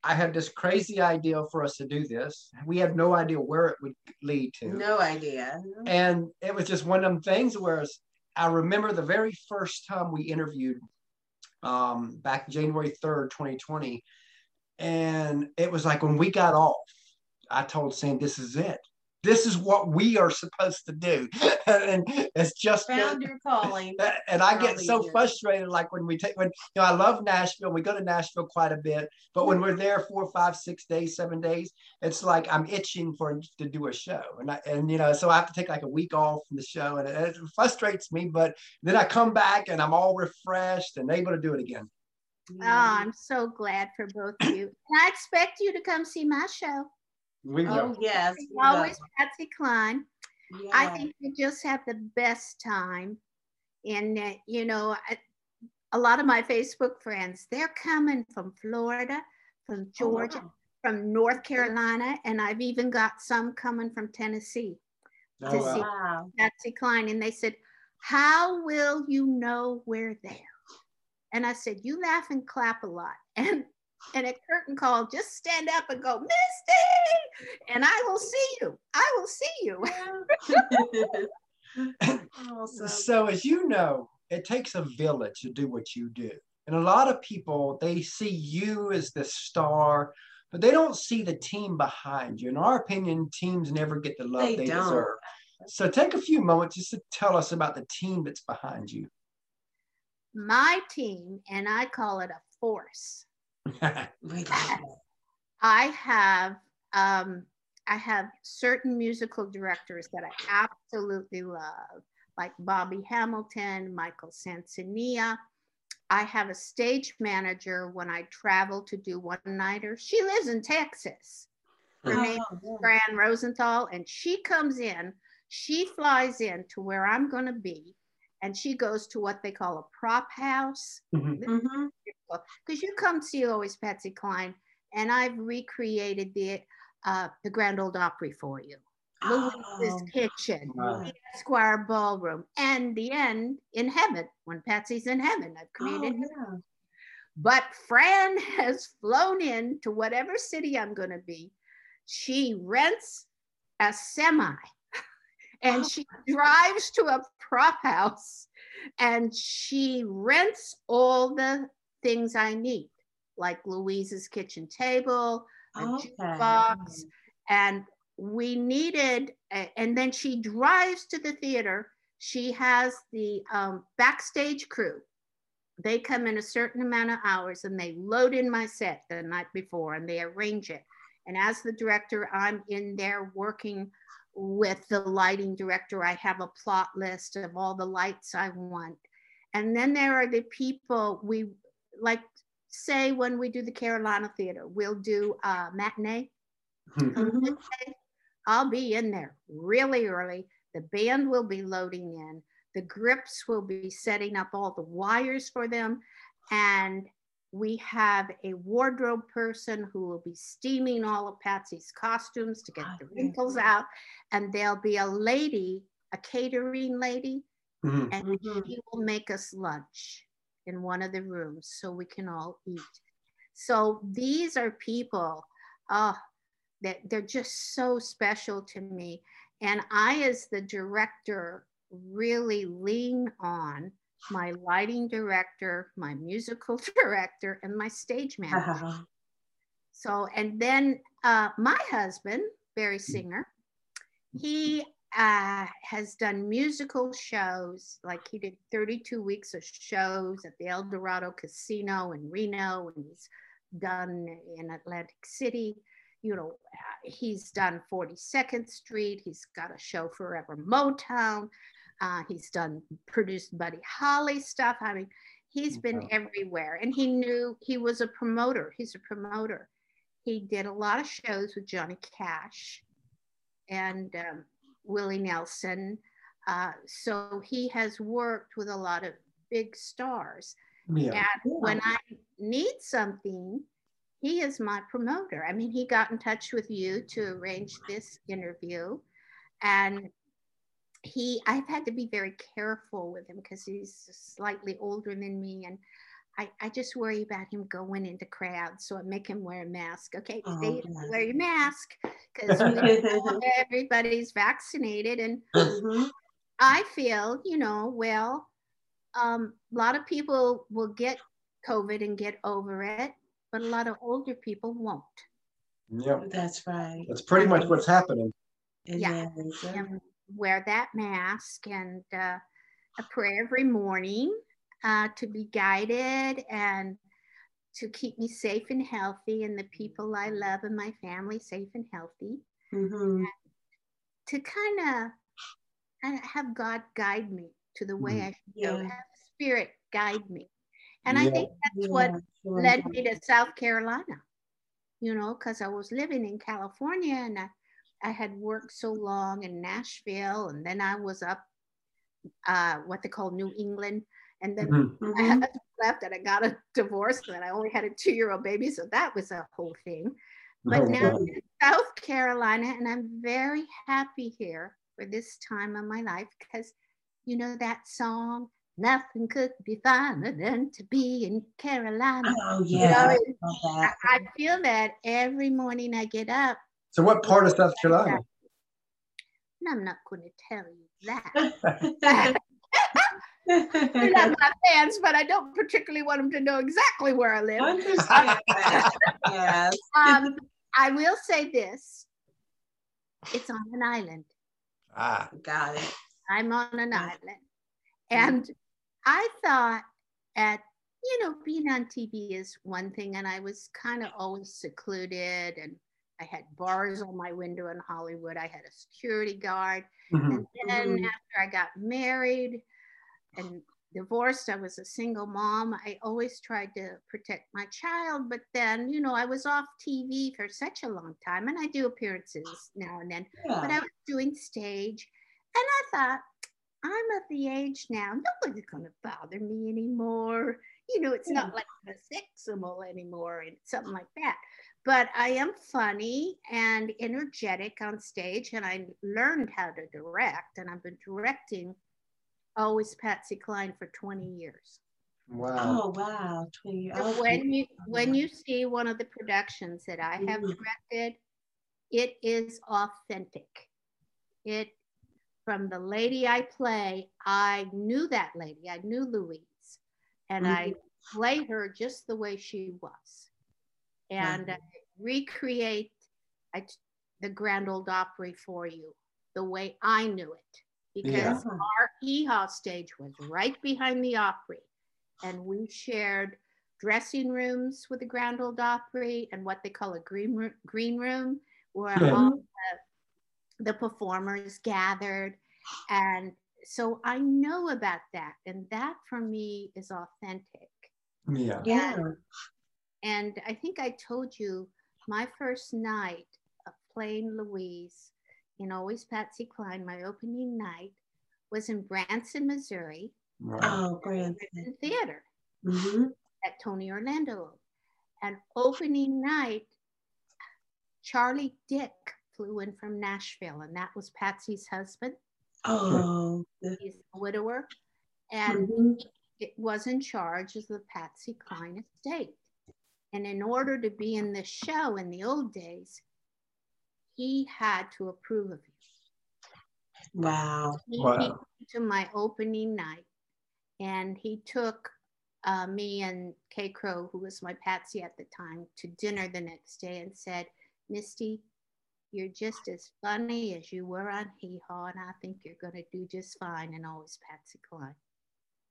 Speaker 1: I had this crazy idea for us to do this. We have no idea where it would lead to.
Speaker 2: No idea.
Speaker 1: And it was just one of them things where I remember the very first time we interviewed um, back January 3rd, 2020. And it was like when we got off, I told Sam, this is it. This is what we are supposed to do. *laughs* and it's just
Speaker 2: Found your calling. *laughs*
Speaker 1: and I get so
Speaker 2: did.
Speaker 1: frustrated, like when we take when you know I love Nashville. We go to Nashville quite a bit, but when we're there four, five, six days, seven days, it's like I'm itching for to do a show, and I, and you know, so I have to take like a week off from the show, and it, it frustrates me. But then I come back and I'm all refreshed and able to do it again.
Speaker 3: Oh, I'm so glad for both of you. And I expect you to come see my show.
Speaker 1: We
Speaker 2: Oh yes.
Speaker 3: It's always
Speaker 2: will.
Speaker 3: Patsy Cline. I think we just have the best time. And, uh, you know, I, a lot of my Facebook friends, they're coming from Florida, from
Speaker 2: Oh,
Speaker 3: Georgia,
Speaker 2: wow.
Speaker 3: from North Carolina, and I've even got some coming from Tennessee,
Speaker 1: Oh,
Speaker 3: to
Speaker 1: wow.
Speaker 3: see-
Speaker 2: Wow.
Speaker 3: Patsy Cline. And they said, How will you know we're there? And I said, You laugh and clap a lot. *laughs* And and a curtain call, just stand up and go, Misty, and I will see you. I will see you. *laughs*
Speaker 2: awesome.
Speaker 1: So as you know, it takes a village to do what you do. And a lot of people, they see you as the star, but they don't see the team behind you. In our opinion, teams never get the love
Speaker 2: They
Speaker 1: they, deserve. So take a few moments just to tell us about the team that's behind you.
Speaker 3: My team, and I call it a force.
Speaker 2: We love it.
Speaker 3: I have um, I have certain musical directors that I absolutely love, like Bobby Hamilton, Michael Sansania. I have a stage manager when I travel to do one nighter. She lives in Texas. Her
Speaker 2: Oh,
Speaker 3: name is Fran Rosenthal, and she comes in. She flies in to where I'm going to be, and she goes to what they call a prop house
Speaker 2: Mhm.
Speaker 3: Because you come see always Patsy Cline, and I've recreated the uh, the Grand Old Opry for you. Louise's
Speaker 2: Oh,
Speaker 3: Kitchen,
Speaker 1: Wow.
Speaker 3: the Esquire Ballroom, and the end in heaven when Patsy's in heaven. I've created.
Speaker 2: oh, yeah.
Speaker 3: But Fran *laughs* has flown in to whatever city I'm going to be. She rents a semi *laughs* and
Speaker 2: Oh.
Speaker 3: she drives to a prop house and she rents all the things I need, like Louise's kitchen table, a
Speaker 2: Okay.
Speaker 3: jukebox, and we needed, a- and then she drives to the theater. She has the um, backstage crew. They come in a certain amount of hours and they load in my set the night before and they arrange it. And as the director, I'm in there working with the lighting director. I have a plot list of all the lights I want. And then there are the people we like, say, when we do the Carolina Theater, we'll do a matinee.
Speaker 2: Mhm.
Speaker 3: I'll be in there really early. The band will be loading in. The grips will be setting up all the wires for them. And we have a wardrobe person who will be steaming all of Patsy's costumes to get the wrinkles out. And there'll be a lady, a catering lady,
Speaker 1: Mhm.
Speaker 3: and
Speaker 2: Mhm.
Speaker 3: she will make us lunch in one of the rooms so we can all eat. So these are people, uh, that they're just so special to me. And I, as the director, really lean on my lighting director, my musical *laughs* director, and my stage *laughs* manager.
Speaker 2: Uh-huh.
Speaker 3: So, and then uh, my husband, Barry Singer, he uh, has done musical shows. Like he did 32 weeks of shows at the El Dorado Casino in Reno, and he's done in Atlantic City. You know, uh, he's done 42nd Street. He's got a show Forever Motown. Uh, he's done produced Buddy Holly stuff. I mean, he's been everywhere, and he knew he was a promoter. He's a promoter. He did a lot of shows with Johnny Cash and um, Willie Nelson. Uh, so he has worked with a lot of big stars.
Speaker 1: Yeah.
Speaker 3: And when I need something, he is my promoter. I mean, he got in touch with you to arrange this interview. And he, I've had to be very careful with him because he's slightly older than me. And I, I just worry about him going into crowds. So I make him wear a mask. Okay,
Speaker 2: Oh,
Speaker 3: stay, wear your mask because *laughs* everybody's vaccinated. And
Speaker 2: Mhm.
Speaker 3: I feel, you know, well, um, a lot of people will get COVID and get over it, but a lot of older people won't.
Speaker 1: Yeah.
Speaker 2: That's right.
Speaker 1: That's pretty much what's happening.
Speaker 2: It
Speaker 3: Yeah.
Speaker 2: is.
Speaker 3: And wear that mask and uh, a prayer every morning uh, to be guided and to keep me safe and healthy and the people I love and my family safe and healthy.
Speaker 2: Mhm.
Speaker 3: To kind of have God guide me to the way
Speaker 1: Mhm.
Speaker 3: I should go,
Speaker 2: Yeah.
Speaker 3: have Spirit guide me. And I think that's
Speaker 2: Yeah,
Speaker 3: what
Speaker 2: sure.
Speaker 3: led me to South Carolina, you know, because I was living in California and I, I had worked so long in Nashville and then I was up uh, what they call New England. And then
Speaker 1: Mhm.
Speaker 3: my husband left and I got a divorce and I only had a two year old baby. So that was a whole thing. But
Speaker 1: Oh,
Speaker 3: now
Speaker 1: wow.
Speaker 3: I'm in South Carolina and I'm very happy here for this time of my life because you know that song, Nothing could be finer than to be in Carolina.
Speaker 2: Oh
Speaker 3: You
Speaker 2: yeah.
Speaker 3: know,
Speaker 2: I love that.
Speaker 3: I feel that every morning I get up,
Speaker 1: So, what part of South Carolina?
Speaker 3: and I'm not going to tell you that. *laughs* *laughs* They're *laughs* not my fans, but I don't particularly want them to know exactly where I live.
Speaker 2: Understand *laughs* that. Yes.
Speaker 3: Um, I will say this it's on an island.
Speaker 1: Ah,
Speaker 2: Got it.
Speaker 3: I'm on an island. And I thought at, you know, being on TV is one thing, and I was kind of always secluded, and I had bars on my window in Hollywood. I had a security guard.
Speaker 1: mhm.
Speaker 3: And then
Speaker 2: Mhm.
Speaker 3: after I got married and divorced, I was a single mom. I always tried to protect my child, but then, you know, I was off TV for such a long time, and I do appearances now and then but I was doing stage and I thought, I'm at the age now, nobody's going to bother me anymore. You know, it's not like the seximal anymore and something like that. But I am funny and energetic on stage, and I learned how to direct, and I've been directing always Patsy Cline for 20 years.
Speaker 1: Wow.
Speaker 2: Oh wow. 20
Speaker 3: So when you when you see one of the productions that I have
Speaker 2: Mhm.
Speaker 3: directed, it is authentic. It from the lady I play, I knew that lady. I knew Louise, and I play her just the way she was, and I recreate I, the Grand Old Opry for you the way I knew it because
Speaker 1: Yeah.
Speaker 3: our hee-haw stage was right behind the Opry, and we shared dressing rooms with the Grand Old Opry and what they call a green room, green room where
Speaker 1: Yeah.
Speaker 3: all mm-hmm. the, the performers gathered. And so I know about that. And that for me is authentic.
Speaker 1: Yeah.
Speaker 2: Yeah.
Speaker 3: And I think I told you my first night of playing Louise in Always Patsy Cline, my opening night was in Branson, Missouri,
Speaker 1: Wow.
Speaker 2: Oh, Branson.
Speaker 3: Griffin Theater.
Speaker 2: hmm
Speaker 3: at Tony Orlando. And opening night, Charlie Dick flew in from Nashville, and that was Patsy's husband.
Speaker 2: Oh.
Speaker 3: He's a widower, and
Speaker 2: Mhm.
Speaker 3: it was in charge of the Patsy Cline estate. And in order to be in this show in the old days, he had to approve of you.
Speaker 2: Wow.
Speaker 3: He
Speaker 1: Wow.
Speaker 3: came to my opening night and he took uh, me and Kay Crow, who was my patsy at the time, to dinner the next day and said, Misty, you're just as funny as you were on Hee Haw, and I think you're going to do just fine. And always Patsy Cline.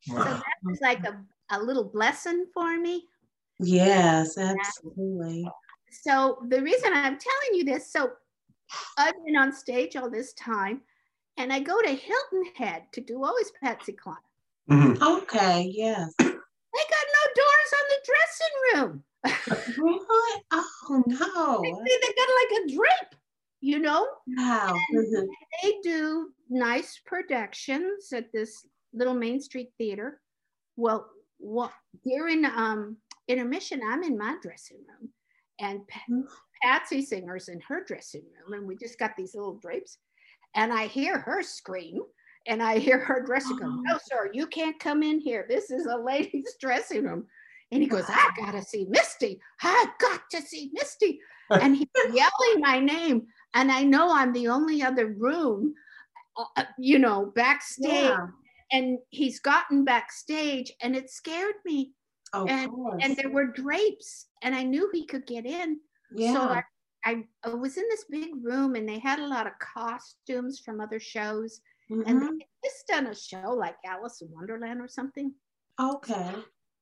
Speaker 3: Wow. So that was like a, a little blessing for me.
Speaker 2: Yes, absolutely.
Speaker 3: So the reason I'm telling you this, so I've been on stage all this time, and I go to Hilton Head to do always Patsy Cline.
Speaker 2: Mm-hmm. Okay, yes.
Speaker 3: They got no doors on the dressing room.
Speaker 2: really? Oh no. *laughs*
Speaker 3: They, they got like a drape, you know?
Speaker 2: Wow.
Speaker 3: And they do nice productions at this little Main Street theater. Well, what during um intermission, I'm in my dressing room and mm-hmm. Patsy Singer's in her dressing room, and we just got these little drapes. And I hear her scream, and I hear her dressing room. No, sir, you can't come in here. This is a ladies' *laughs* dressing room. And he goes, I gotta see Misty. I got to see Misty. And he's *laughs* yelling my name. And I know I'm the only other room, uh, you know, backstage. Yeah. And he's gotten backstage, and it scared me Oh, and, and there were drapes, and I knew he could get in. Yeah. So I, I, I, was in this big room, and they had a lot of costumes from other shows, mm-hmm. and they just done a show like Alice in Wonderland or something.
Speaker 2: Okay.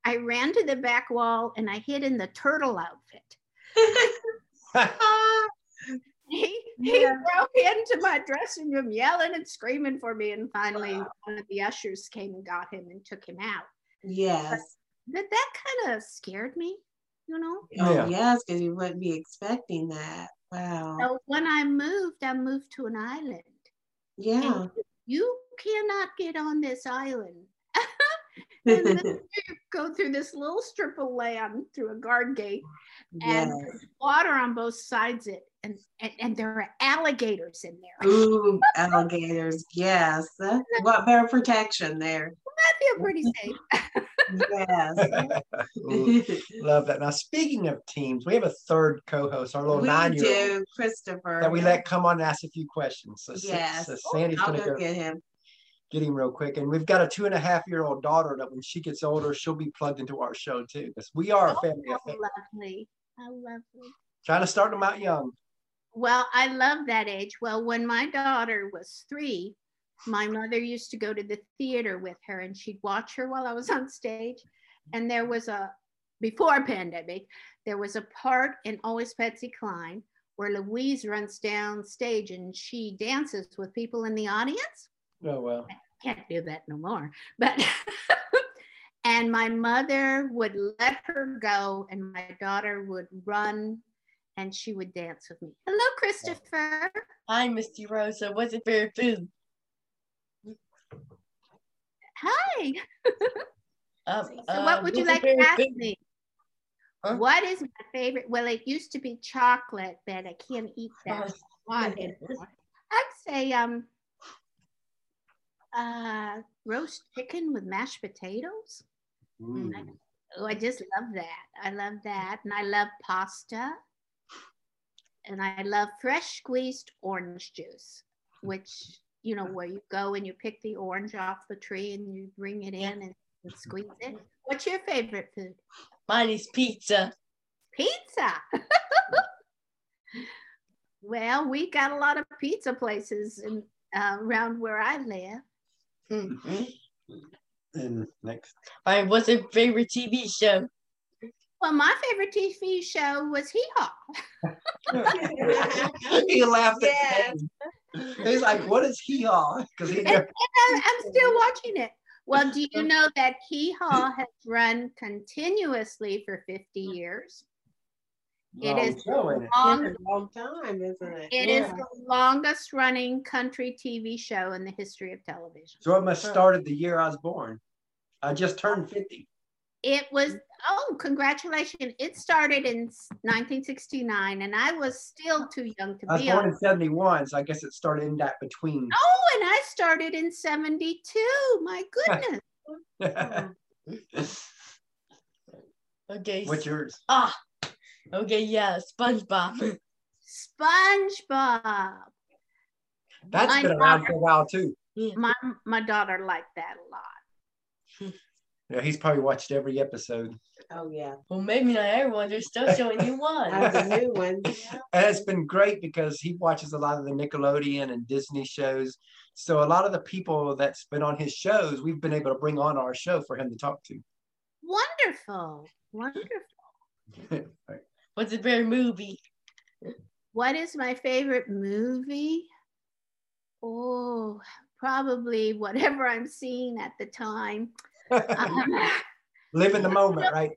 Speaker 3: I ran to the back wall and I hid in the turtle outfit. *laughs* *laughs* he he yeah. broke into my dressing room yelling and screaming for me and finally wow. one of the ushers came and got him and took him out
Speaker 2: yes
Speaker 3: But that kind of scared me, you know.
Speaker 2: Oh yeah. yes, because you wouldn't be expecting that. Wow.
Speaker 3: So when I moved, I moved to an island.
Speaker 2: Yeah.
Speaker 3: you cannot get on this island. *laughs* and go through this little strip of land through a guard gate and yes. water on both sides it and, and, and there are alligators in there.
Speaker 2: Ooh, *laughs* alligators, yes. *laughs* what better protection there? *laughs*
Speaker 3: I feel pretty safe.
Speaker 2: yes.
Speaker 1: Love that. Now, speaking of teams, we have a third co-host, our little nine-year-old,
Speaker 2: Christopher,
Speaker 1: that we let come on and ask a few questions. So,
Speaker 2: yes.
Speaker 1: so oh, Sandy's
Speaker 2: gonna go, get him.
Speaker 1: Get him real quick, and we've got a two and a half year old daughter that when she gets older, she'll be plugged into our show too. Because we are
Speaker 3: oh,
Speaker 1: a family.
Speaker 3: How lovely! How lovely!
Speaker 1: Trying to start them out young.
Speaker 3: Well, I love that age. Well, when my daughter was three, my mother used to go to the theater with her and she'd watch her while I was on stage. And there was a, before pandemic, there was a part in Always Patsy Cline where Louise runs down stage and she dances with people in the audience.
Speaker 1: Oh, well.
Speaker 3: I can't do that no more. But, *laughs* and my mother would let her go and my daughter would run and she would dance with me. Hello, Christopher.
Speaker 4: Hi, Misty Rowe. What's your favorite food?
Speaker 3: Hi. *laughs*
Speaker 4: um,
Speaker 3: so what would you like to ask food? me? Huh? What is my favorite? Well, it used to be chocolate, but I can't eat that anymore. I'd say um uh roast chicken with mashed potatoes. Mm. I, oh, I just love that. I love that. And I love pasta. And I love fresh squeezed orange juice, which you know, where you go and you pick the orange off the tree and you bring it in and, and squeeze it. What's your favorite food?
Speaker 4: Mine is pizza.
Speaker 3: Pizza. *laughs* well, we got a lot of pizza places in, uh, around where I live.
Speaker 1: Mm-hmm. And next.
Speaker 4: All right, what's your favorite TV show?
Speaker 3: Well, my favorite TV show was Hee Haw. *laughs*
Speaker 1: he laughed at He's like, what is Hee Haw? Because *laughs* he. And, and
Speaker 3: I'm still watching it. Well, do you know that Hee Haw *laughs* has run continuously for 50 years?
Speaker 2: Long it is long, long, long time, isn't it?
Speaker 3: It yeah. is the longest running country TV show in the history of television.
Speaker 1: So it must have started the year I was born. I just turned 50.
Speaker 3: It was, oh, congratulations. It started in 1969, and I was still too young to
Speaker 1: I was
Speaker 3: be
Speaker 1: born
Speaker 3: on.
Speaker 1: in 71, so I guess it started in that between.
Speaker 3: Oh, and I started in 72. My *laughs*
Speaker 4: goodness. *laughs* okay.
Speaker 1: What's yours?
Speaker 4: Ah, okay, yeah, SpongeBob.
Speaker 3: SpongeBob.
Speaker 1: That's my been around for a while too.
Speaker 3: My my daughter liked that a lot. *laughs*
Speaker 1: Yeah, he's probably watched every episode.
Speaker 2: Oh yeah,
Speaker 4: Well, maybe not everyone. They're still *laughs* showing you
Speaker 2: that's a new one. *laughs*
Speaker 1: And it's been great because he watches a lot of the Nickelodeon and Disney shows. So a lot of the people that's been on his shows, we've been able to bring on our show for him to talk to.
Speaker 3: Wonderful. Wonderful. *laughs*
Speaker 1: Right.
Speaker 4: What's your favorite movie?
Speaker 3: What is my favorite movie? Oh, probably whatever I'm seeing at the time. Um, *laughs*
Speaker 1: Live in the moment, right?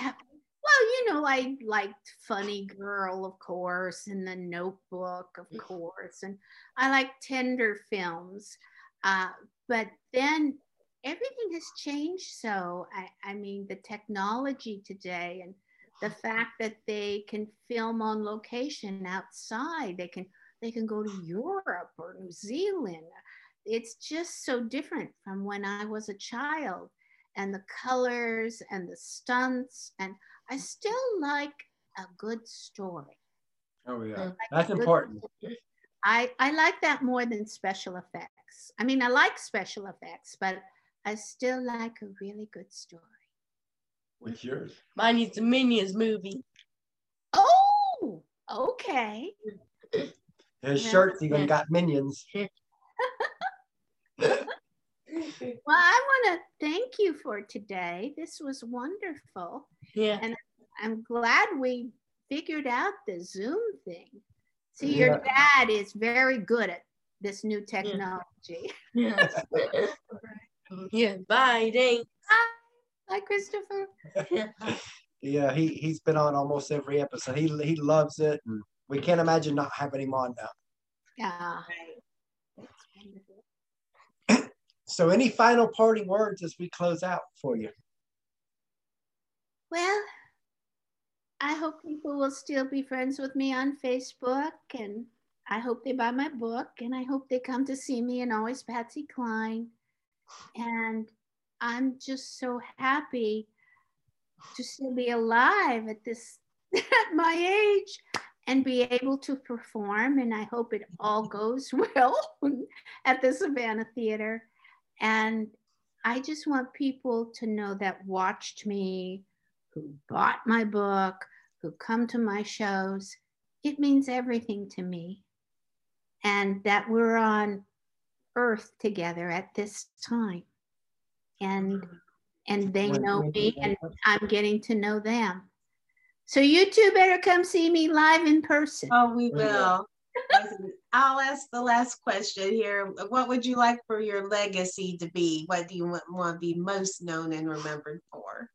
Speaker 3: well, you know, I liked Funny Girl, of course, and The Notebook, of course, and I like tender films. Uh, but then everything has changed. So, I, I mean, the technology today and the fact that they can film on location outside, they can they can go to Europe or New Zealand. It's just so different from when I was a child and the colors and the stunts and I still like a good story.
Speaker 1: Oh yeah,
Speaker 4: Mm.
Speaker 1: that's
Speaker 3: Good-
Speaker 1: important.
Speaker 3: I I like that more than special effects. I mean, I like special effects, but I still like a really good story.
Speaker 1: What's yours?
Speaker 4: Mine is the Minions movie.
Speaker 3: Oh, okay.
Speaker 1: His
Speaker 3: Yeah.
Speaker 1: shirts even got minions. *laughs*
Speaker 3: Well, I want to thank you for today. This was wonderful.
Speaker 4: Yeah.
Speaker 3: And I'm glad we figured out the Zoom thing. See, your dad is very good at this new technology.
Speaker 4: Yeah. *laughs* *laughs* yeah. Bye. Thanks.
Speaker 3: Hi, Christopher. *laughs*
Speaker 1: Yeah, he he's been on almost every episode. He he loves it, and we can't imagine not having him on now.
Speaker 3: Yeah.
Speaker 2: Right.
Speaker 3: That's wonderful.
Speaker 1: So, any final parting words as we close out for you?
Speaker 3: Well, I hope people will still be friends with me on Facebook, and I hope they buy my book, and I hope they come to see me and always Patsy Cline. And I'm just so happy to still be alive at this *laughs* at my age and be able to perform. And I hope it all goes *laughs* well at the Savannah Theater. And I just want people to know that watched me, who bought my book, who come to my shows. It means everything to me. And that we're on earth together at this time. And and they know me and I'm getting to know them. So you two better come see me live in person.
Speaker 2: Oh, we
Speaker 1: We will.
Speaker 2: Will. I'll ask the last question here. What would you like for your legacy to be? What do you want, want to be most known and remembered for?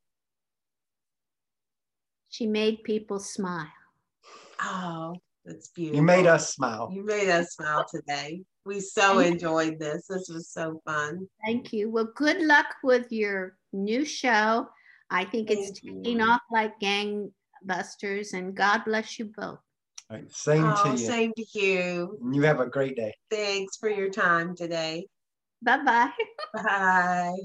Speaker 3: She made people smile.
Speaker 2: Oh, that's beautiful.
Speaker 1: You made us smile.
Speaker 2: You made us smile today. We so enjoyed this. This was so fun.
Speaker 3: Thank you. Well, good luck with your new show. I think it's taking
Speaker 2: you.
Speaker 3: off like gangbusters, and God bless you both.
Speaker 1: All right, same
Speaker 2: Oh,
Speaker 1: to you.
Speaker 2: same to you.
Speaker 1: You have a great day.
Speaker 2: Thanks for your time today. *laughs*
Speaker 3: Bye bye.
Speaker 2: Bye.